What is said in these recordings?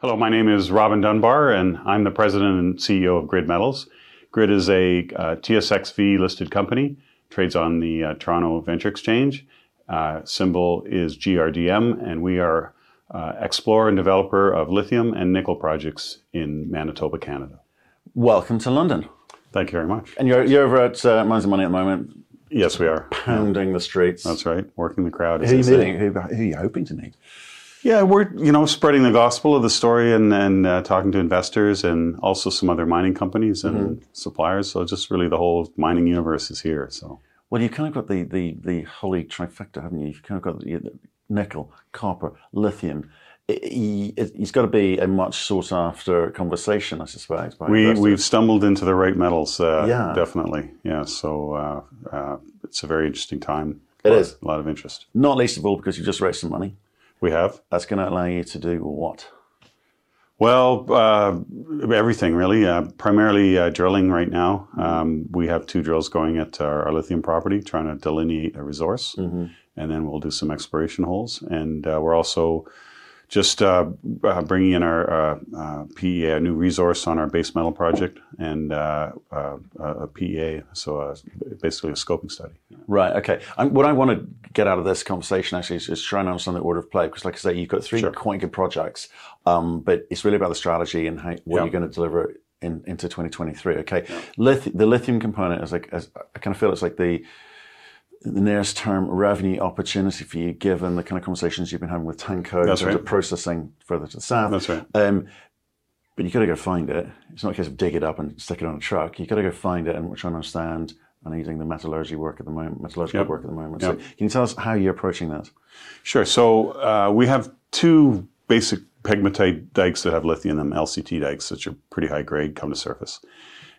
Hello, my name is Robin Dunbar, and I'm the president and CEO of Grid Metals. Grid is a uh, TSXV listed company, trades on the uh, Toronto Venture Exchange. Uh, symbol is GRDM, and we are uh, explorer and developer of lithium and nickel projects in Manitoba, Canada. Welcome to London. Thank you very much. And you're, you're over at uh, Mines and Money at the moment, Yes, we are. pounding the streets. That's right, working the crowd. Who are you meeting? Who, who are you hoping to meet? Yeah, we're you know spreading the gospel of the story and and uh, talking to investors and also some other mining companies and suppliers. So just really the whole mining universe is here. So Well, you've kind of got the, the, the holy trifecta, haven't you? You've kind of got the, the nickel, copper, lithium. It, it, it's got to be a much sought after conversation, I suspect. we investors. we've stumbled into the right metals. Uh, Yeah. definitely. Yeah. So uh, uh, it's a very interesting time. It is A lot- of interest. Not least of all because you've just raised some money. We have. That's going to allow you to do what? Well, uh, everything really. Uh, primarily uh, drilling right now. Um, we have two drills going at our, our lithium property, trying to delineate a resource, and then we'll do some exploration holes. And uh, we're also just uh, uh, bringing in our uh, uh, PEA, a new resource on our base metal project, and uh, uh, a PEA, so uh, basically a scoping study. Right. Okay. What I want to get out of this conversation actually is, is trying to understand the order of play because, like I say, you've got three quite good projects, um, but it's really about the strategy and how, what Yeah. you're going to deliver in, into 2023. Okay. Lith- the lithium component is like as, I kind of feel it's like the the nearest term revenue opportunity for you, given the kind of conversations you've been having with Tanco in terms right. of processing further to the south. That's right. Um, but you've got to go find it. It's not a case of dig it up and stick it on a truck. You've got to go find it, and trying to understand. And you're doing the metallurgy work at the moment, metallurgical Yep. work at the moment. So, can you tell us how you're approaching that? Sure. So uh, we have two basic pegmatite dikes that have lithium in them, LCT dikes, which are pretty high grade, come to surface.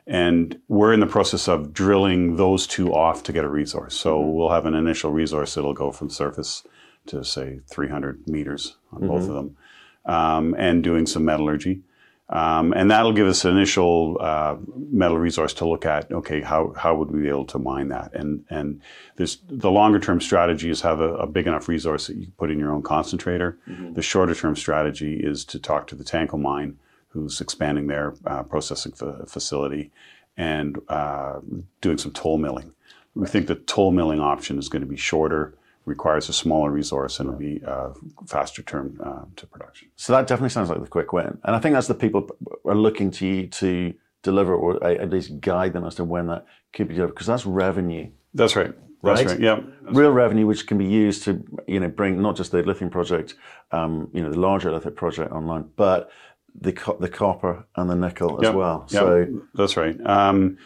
And we're in the process of drilling those two off to get a resource. So we'll have an initial resource that'll go from surface to say 300 meters on both of them, um, and doing some metallurgy. Um, and that'll give us an initial uh, metal resource to look at. Okay, how, how would we be able to mine that? And and there's the longer term strategy is have a, a big enough resource that you can put in your own concentrator. The shorter term strategy is to talk to the Tanco mine, who's expanding their uh, processing fa- facility and uh, doing some toll milling. We think the toll milling option is going to be shorter, requires a smaller resource, and will be uh, faster term uh, to production. So that definitely sounds like the quick win, and I think that's the people are looking to you to deliver or at least guide them as to when that could be delivered because that's revenue. That's right. That's Right? right. Yeah. real revenue which can be used to you know bring not just the lithium project um, you know the larger lithium project online but the co- the copper and the nickel as Yep. well Yep. so that's right. Um,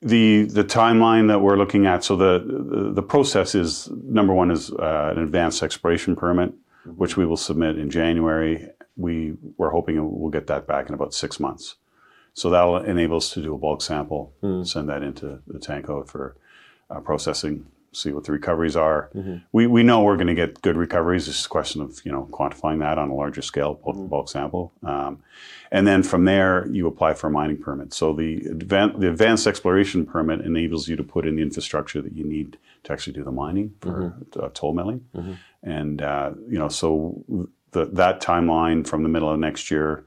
the the timeline that we're looking at. So the the, the process is number one is uh, an advanced exploration permit, which we will submit in January. We we're hoping we'll get that back in about six months. So that'll enable us to do a bulk sample, send that into the Tanco for uh, processing, see what the recoveries are. We, we know we're going to get good recoveries. It's just a question of you know quantifying that on a larger scale, bulk, bulk sample, um, and then from there you apply for a mining permit. So the advan- the advanced exploration permit enables you to put in the infrastructure that you need to actually do the mining for uh, toll milling, and uh, you know so the, that timeline from the middle of next year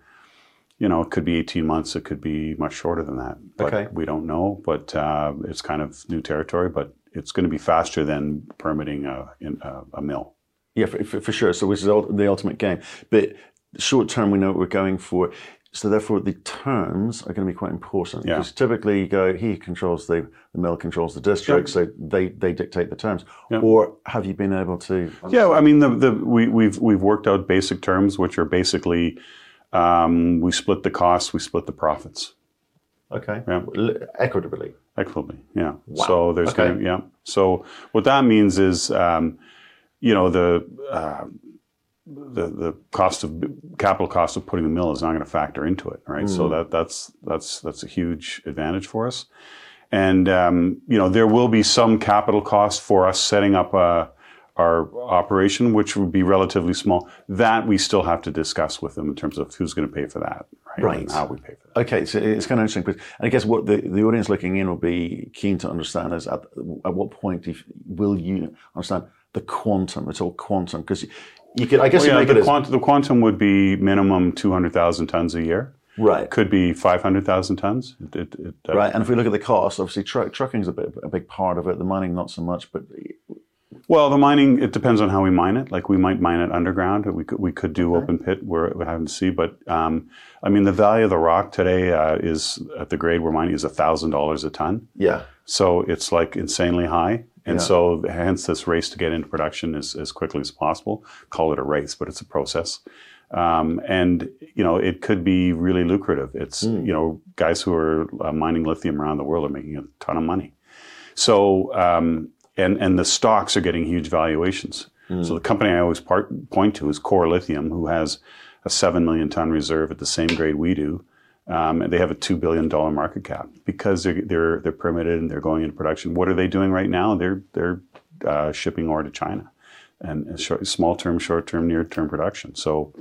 you know, it could be 18 months. It could be much shorter than that. But Okay. We don't know, but uh, it's kind of new territory, but it's going to be faster than permitting a, in, a, a mill. yeah for, for, for sure so which is the ultimate game but short term we know what we're going for so therefore the terms are going to be quite important Yeah. because typically you go he controls the the mill controls the district so they they dictate the terms Yeah. or have you been able to Yeah, I mean, the, the, we, we've, we've worked out basic terms, which are basically um, we split the costs, we split the profits. Okay Yeah. Equitably Equitably, yeah. So there's Okay. going to, yeah. So what that means is, um, you know, the, uh, the the cost of capital cost of putting the mill is not going to factor into it, right? So that that's that's that's a huge advantage for us. And um, you know, there will be some capital cost for us setting up a, our operation, which would be relatively small. That we still have to discuss with them in terms of who's going to pay for that, right? Right. And how we pay for that. Okay, so it's kind of interesting. But and I guess what the, the audience looking in will be keen to understand is at, at what point you, will you understand the quantum? It's all quantum because You could, I guess, Well, yeah, the, quant- the quantum would be minimum 200,000 tons a year. right, Could be 500,000 tons. It, it, it, right. And if we look at the cost, obviously, truck, is a bit a big part of it. The mining, not so much, but Well, the mining, it depends on how we mine it. Like we might mine it underground. We could, we could do open pit. We're, we're having to see. But, um, I mean, the value of the rock today uh, is at the grade we're mining is $1,000 a ton. yeah, So it's like insanely high. And Yeah. so hence this race to get into production as, as quickly as possible. Call it a race, but it's a process. Um, and, you know, it could be really lucrative. It's, Hmm. you know, guys who are uh, mining lithium around the world are making a ton of money. So, um, and, and the stocks are getting huge valuations. So the company I always part, point to is Core Lithium, who has a 7 million ton reserve at the same grade we do. Um, and they have a two billion dollar market cap because they're they're they're permitted and they're going into production. What are they doing right now? They're they're uh, shipping ore to China, and, and short, small term, short term, near term production. So,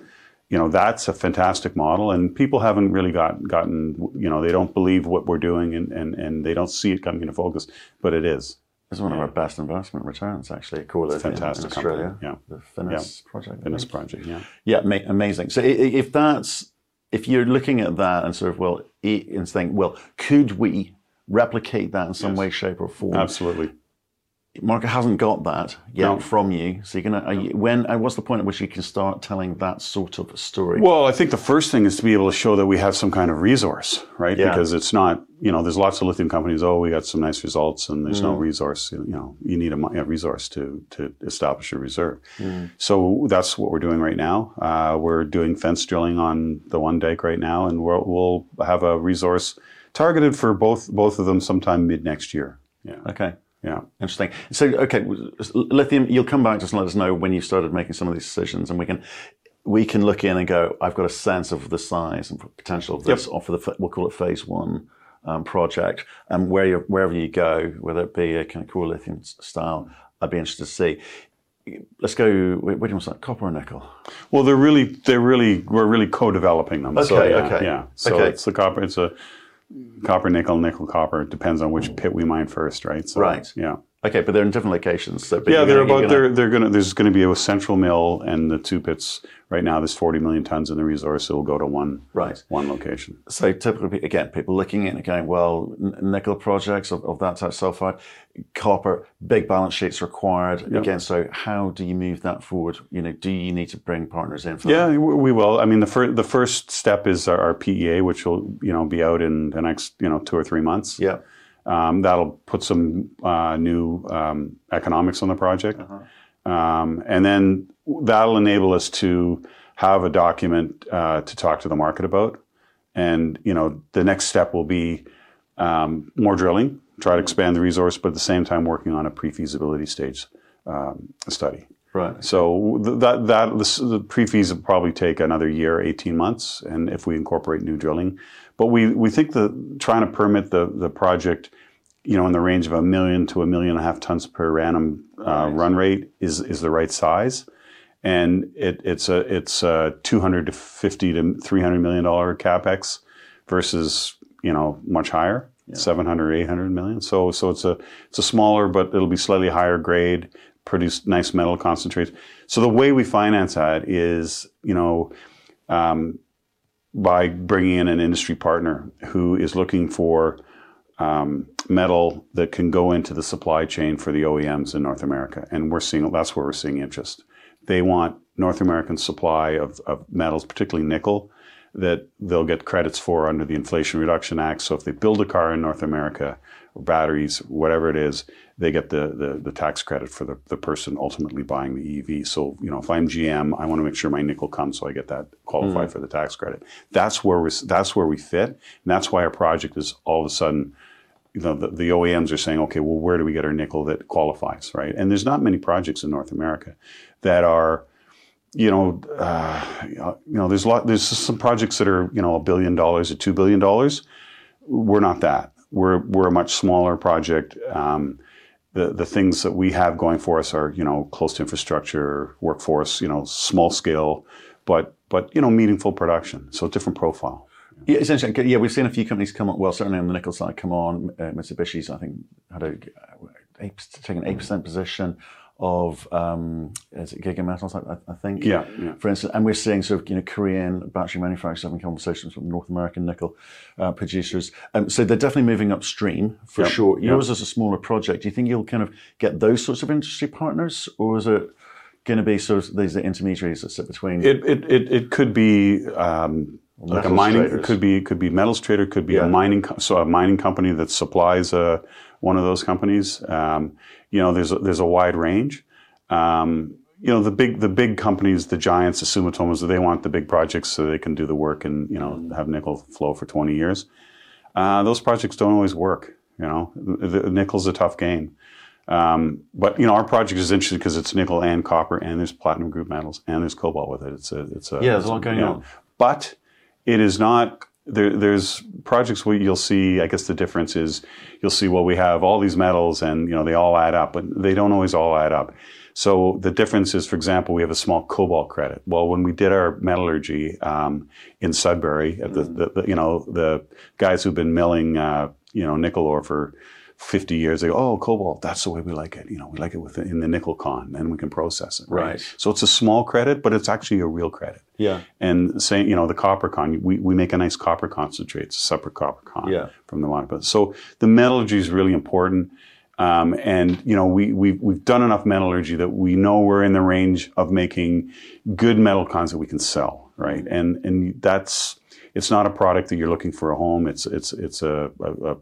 you know that's a fantastic model, and people haven't really got gotten you know they don't believe what we're doing and and, and they don't see it coming into focus, but it is. It's one of our best investment returns, actually. Cool, in, fantastic in Australia. company, yeah. the Finniss project. I In this think. project, yeah. Yeah, ma- amazing. So if that's if you're looking at that and sort of well, and saying, well, could we replicate that in some Yes. way, shape, or form? Absolutely. Market hasn't got that yet No. from you. So you're gonna are you, when? And what's the point at which you can start telling that sort of story? Well, I think the first thing is to be able to show that we have some kind of resource, right? Yeah. Because it's not, you know, there's lots of lithium companies. Oh, we got some nice results, and there's Mm. no resource. You know, you need a, a resource to to establish a reserve. Mm. So that's what we're doing right now. Uh, we're doing fence drilling on the one dike right now, and we'll, we'll have a resource targeted for both both of them sometime mid next year. Yeah, okay. yeah. Interesting. So, okay, lithium. You'll come back just and let us know when you started making some of these decisions, and we can we can look in and go. I've got a sense of the size and potential of this, or for the we'll call it phase one um, project, and where you wherever you go, whether it be a kind of core lithium style, I'd be interested to see. Let's go. Where do you want? Copper or nickel? Well, they're really, they're really, we're really co-developing them. so, Okay, yeah, okay. yeah. So Okay. it's the copper. It's a copper, nickel, nickel, copper. It depends on which pit we mine first, right? So, Right. Yeah. Okay, but they're in different locations. So, Yeah, they're gonna- about. They're they're gonna. There's going to be a central mill and the two pits. Right now, there's 40 million tons in the resource. So It'll go to one Right. one location. So typically, again, people looking at it and going, well, nickel projects of, of that type sulfide, copper, big balance sheets required. Again, so how do you move that forward? You know, do you need to bring partners in for Yeah, that? we we will. I mean, the first the first step is our, our PEA, which will you know be out in the next you know two or three months. Yeah. Um, that'll put some uh, new um, economics on the project. Um, and then that'll enable us to have a document uh, to talk to the market about. And, you know, the next step will be um, more drilling, try to expand the resource, but at the same time working on a pre-feasibility stage um, study. Right. So that that this, the pre-feas will probably take another year, eighteen months, and if we incorporate new drilling, but we we think that trying to permit the the project, you know, in the range of a million to a million and a half tons per annum uh, run rate is is the right size, and it, it's a it's a two hundred to fifty to three hundred million dollar capex versus you know much higher. 700 800 million. So so it's a it's a smaller but it'll be slightly higher grade produce nice metal concentrates. So the way we finance that is you know um, by bringing in an industry partner who is looking for um, metal that can go into the supply chain for the OEMs in North America, and we're seeing that's where we're seeing interest. They want North American supply of, of metals, particularly nickel, that they'll get credits for under the Inflation Reduction Act. So if they build a car in North America, or batteries, whatever it is, they get the, the, the tax credit for the, the person ultimately buying the EV. So, you know, if I'm GM, I want to make sure my nickel comes so I get that qualified mm. for the tax credit. That's where we that's where we fit. And that's why our project is all of a sudden you know, the, the OEMs are saying, okay, well, where do we get our nickel that qualifies, right? And there's not many projects in North America that are, you know, uh, you know, there's a lot, there's some projects that are, you know, a billion dollars or two billion dollars. We're not that. We're we're a much smaller project. Um, the the things that we have going for us are, you know, close to infrastructure, workforce, you know, small scale, but but you know, meaningful production. So different profile. Yeah, essentially, yeah, we've seen a few companies come on. Well, certainly on the nickel side, come on. Uh, Mitsubishi's, I think, had a eight, taken eight percent position. Of um, is it Gigametals, I, I think. Yeah, yeah. For instance, and we're seeing sort of you know Korean battery manufacturers having conversations with North American nickel uh, producers. Um, so they're definitely moving upstream for Yep, sure. yep. Yours is a smaller project. Do you think you'll kind of get those sorts of industry partners, or is it going to be sort of these intermediaries that sit between? It it it, it could be um, like a mining. traders. It could be it could be metals trader. Could be Yeah. a mining. So a mining company that supplies uh, one of those companies. Um, you know, there's a, there's a wide range. Um, you know, the big the big companies, the giants, the Sumitomo's, they want the big projects so they can do the work and you know have nickel flow for 20 years. Uh, those projects don't always work. You know, the, the, nickel's a tough game. Um, but you know, our project is interesting because it's nickel and copper, and there's platinum group metals, and there's cobalt with it. It's a, it's a Yeah, there's a lot going on. But it is not. There, there's projects where you'll see. I guess the difference is you'll see. Well, we have all these metals, and you know they all add up, but they don't always all add up. So the difference is, for example, we have a small cobalt credit. Well, when we did our metallurgy um, in Sudbury, at the, the, the you know the guys who've been milling uh, you know nickel ore for 50 years, they go, oh, cobalt, that's the way we like it. You know, we like it with in the nickel con, and we can process it. Right. So it's a small credit, but it's actually a real credit. yeah, And saying, you know, the copper con, we, we make a nice copper concentrate. It's a separate copper con Yeah. from the. But so the metallurgy is really important. Um, and you know, we we've we've done enough metallurgy that we know we're in the range of making good metal cons that we can sell, right? And and that's it's not a product that you're looking for a home. It's it's it's a, a, a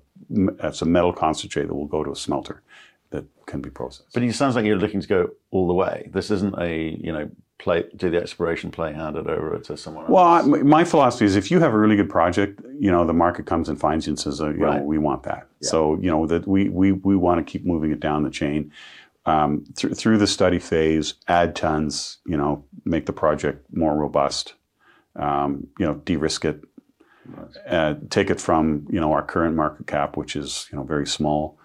it's a metal concentrate that will go to a smelter that can be processed. but it sounds like you're looking to go all the way. This isn't a you know play do the exploration play, hand it over to someone else. Well, I, my philosophy is if you have a really good project, you know, the market comes and finds you and says, uh, you Right. know, we want that. So, you know, that we, we, we want to keep moving it down the chain um, through, through the study phase, add tons, you know, make the project more robust, um, you know, de-risk it, uh, take it from, you know, our current market cap, which is, you know, very small,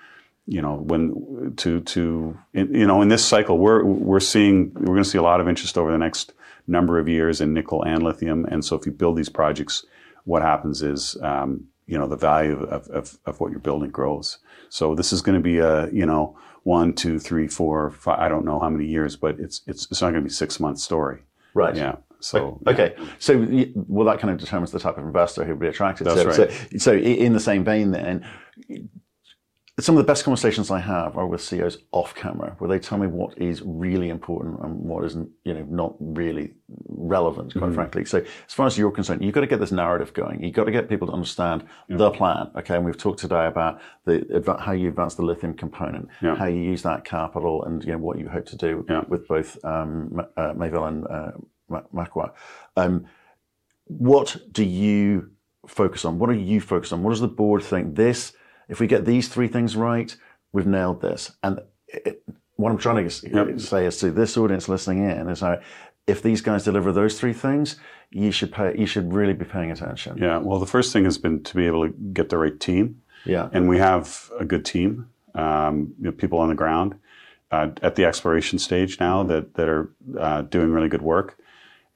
you know, when to, to, in, you know, in this cycle, we're, we're seeing, we're going to see a lot of interest over the next number of years in nickel and lithium. And so if you build these projects, what happens is, um, you know, the value of, of, of what you're building grows. So this is going to be a, you know, one, two, three, four, five, I don't know how many years, but it's, it's, it's not going to be six month story. right. Yeah. So, Okay, so well, that kind of determines the type of investor who'd be attracted That's to right. So, so in the same vein, then, some of the best conversations I have are with CEOs off camera, where they tell me what is really important and what isn't, you know, not really relevant, Mm-hmm. quite frankly. So, as far as you're concerned, you've got to get this narrative going. You've got to get people to understand the plan. Okay, and we've talked today about the how you advance the lithium component, Yeah. how you use that capital, and you know what you hope to do Yeah. with both um, uh, Mayville and uh, Makwa. Um, what do you focus on? What are you focused on? What does the board think? This, if we get these three things right, we've nailed this. And it, what I'm trying to Yep. say is to this audience listening in is that if these guys deliver those three things, you should pay. You should really be paying attention. yeah. Well, the first thing has been to be able to get the right team. Yeah. and we have a good team, um, you know, people on the ground uh, at the exploration stage now that that are uh, doing really good work,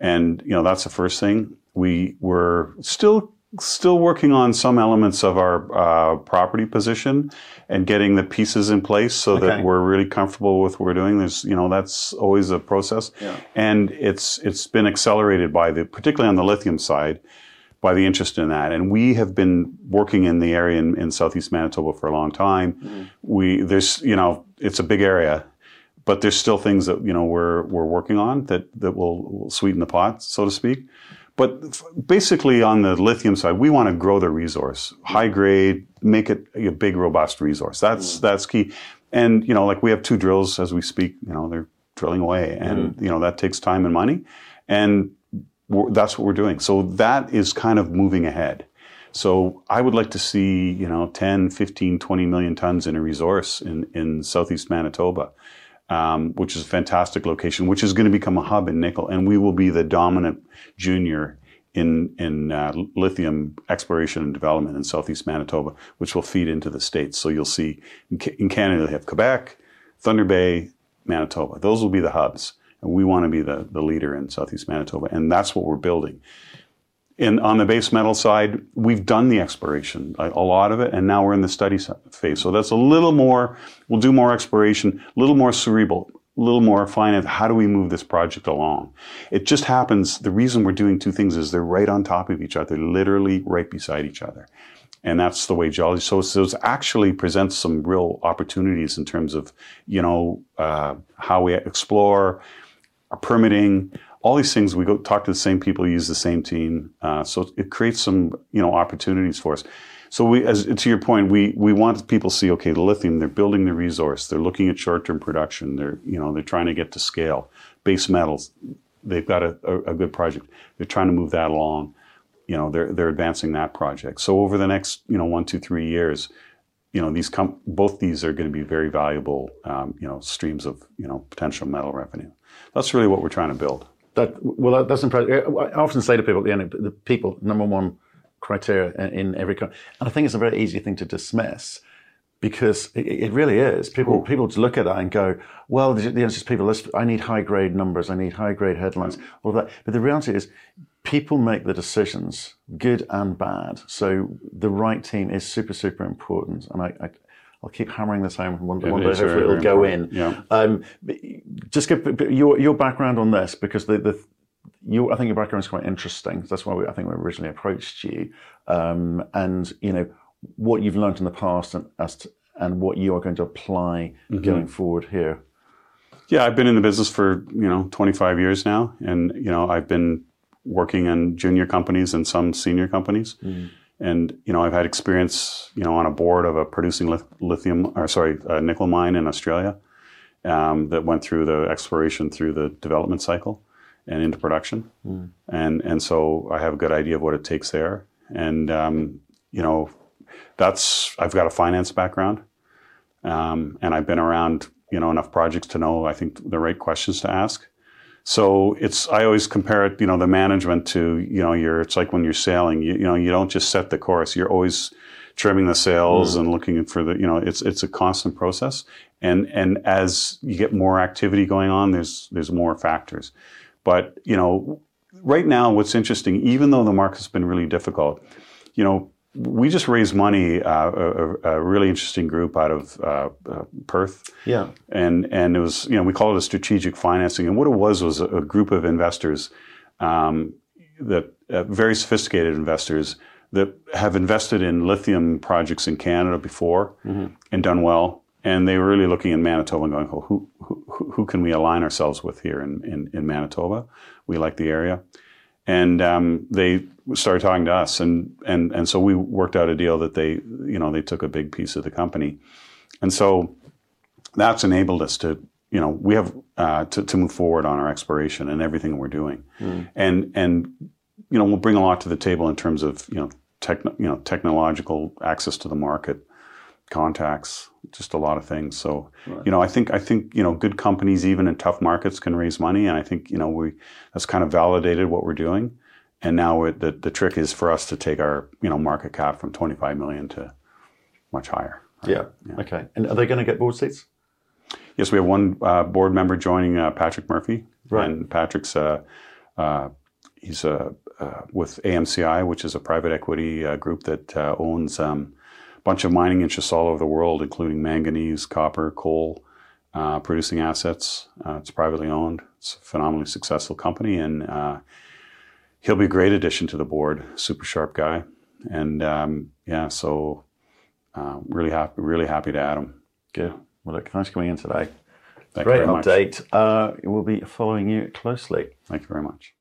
and you know that's the first thing. We were still still working on some elements of our uh, property position and getting the pieces in place so Okay. that we're really comfortable with what we're doing. There's you know that's always a process, Yeah. and it's it's been accelerated by the particularly on the lithium side by the interest in that. And we have been working in the area in, in southeast Manitoba for a long time. We there's you know it's a big area, but there's still things that you know we're we're working on that that will, will sweeten the pot, so to speak. But f- basically, on the lithium side, we want to grow the resource, high grade, make it a big, robust resource. That's mm. that's key. And you know, like we have two drills as we speak. You know, they're drilling away, and mm. you know that takes time and money, and we're, that's what we're doing. So that is kind of moving ahead. So I would like to see, you know, 10, 15, 20 million tons in a resource in, in southeast Manitoba, um, which is a fantastic location, which is going to become a hub in nickel. And we will be the dominant junior in, in uh, lithium exploration and development in southeast Manitoba, which will feed into the states. So you'll see in, Ca- in Canada, they have Quebec, Thunder Bay, Manitoba. Those will be the hubs. And we want to be the, the leader in southeast Manitoba. And that's what we're building. And on the base metal side, we've done the exploration, a, lot of it, and now we're in the study phase. So that's a little more, we'll do more exploration, a little more cerebral. A little more finance. How do we move this project along? It just happens. The reason we're doing two things is they're right on top of each other, literally right beside each other. And that's the way geology. So, so it actually presents some real opportunities in terms of, you know, uh, how we explore, permitting, all these things. We go talk to the same people, use the same team. Uh, so it creates some, you know, opportunities for us. So we, as to your point, we we want people to see, okay, the lithium, they're building the resource, they're looking at short-term production, they're you know they're trying to get to scale. Base metals, they've got a, a, a good project. They're trying to move that along. You know, they're they're advancing that project. So over the next you know one, two, three years, you know these com- both these are going to be very valuable um, you know streams of you know potential metal revenue. That's really what we're trying to build. That well, that, that's impressive. I often say to people at the end, the people number one criteria in every country. And I think it's a very easy thing to dismiss because it, it really is. People cool. people look at that and go, well, the answer is people. I need high grade numbers. I need high grade headlines. All that. But the reality is, people make the decisions, good and bad. So the right team is super super important. And I, I I'll keep hammering this home. One, one day, hopefully, it'll go in. Yeah. Um, just give your your background on this because the the you, I think your background is quite interesting. That's why we, I think we originally approached you. Um, and you know what you've learned in the past, and as to, and what you are going to apply mm-hmm. going forward here. Yeah, I've been in the business for you know 25 years now, and you know I've been working in junior companies and some senior companies. Mm. And you know, I've had experience, you know, on a board of a producing lithium, or sorry, nickel mine in Australia um, that went through the exploration through the development cycle and into production. Mm. And and so I have a good idea of what it takes there. And um, you know, that's I've got a finance background, um, and I've been around you know enough projects to know I think the right questions to ask. So it's I always compare it you know the management to you know you're it's like when you're sailing you, you know you don't just set the course. You're always trimming the sails mm. and looking for the you know it's it's a constant process. And and as you get more activity going on there's there's more factors. But, you know, right now, what's interesting, even though the market's been really difficult, you know, we just raised money, uh, a, a, really interesting group out of uh, uh, Perth. Yeah. And, and it was, you know, we call it a strategic financing. And what it was was a, a group of investors um, that, uh, very sophisticated investors that have invested in lithium projects in Canada before mm-hmm. and done well and they were really looking in Manitoba and going, oh, who, who, who can we align ourselves with here in, in, in Manitoba? We like the area. And um, they started talking to us, and, and, and so we worked out a deal that they, you know, they took a big piece of the company. And so that's enabled us to, you know, we have uh, to, to move forward on our exploration and everything we're doing. Mm. And, and, you know, we'll bring a lot to the table in terms of, you know, techno, you know, technological access to the market, contacts, just a lot of things. So, right. you know, I think I think you know good companies even in tough markets can raise money, and I think you know we that's kind of validated what we're doing. And now the the trick is for us to take our you know market cap from 25 million to much higher. Right? Yeah. yeah. Okay. And are they going to get board seats? Yes, we have one uh, board member joining uh, Patrick Murphy, right. and Patrick's uh, uh he's uh, uh, with AMCI, which is a private equity group that owns. Um, bunch of mining interests all over the world, including manganese, copper, coal, uh, producing assets. Uh, it's privately owned. It's a phenomenally successful company, and uh, he'll be a great addition to the board. Super sharp guy, and um, yeah, so uh, really happy, really happy to add him. Good. Well, look, thanks for coming in today. Thank Great update. Uh, we'll be following you closely. Thank you very much.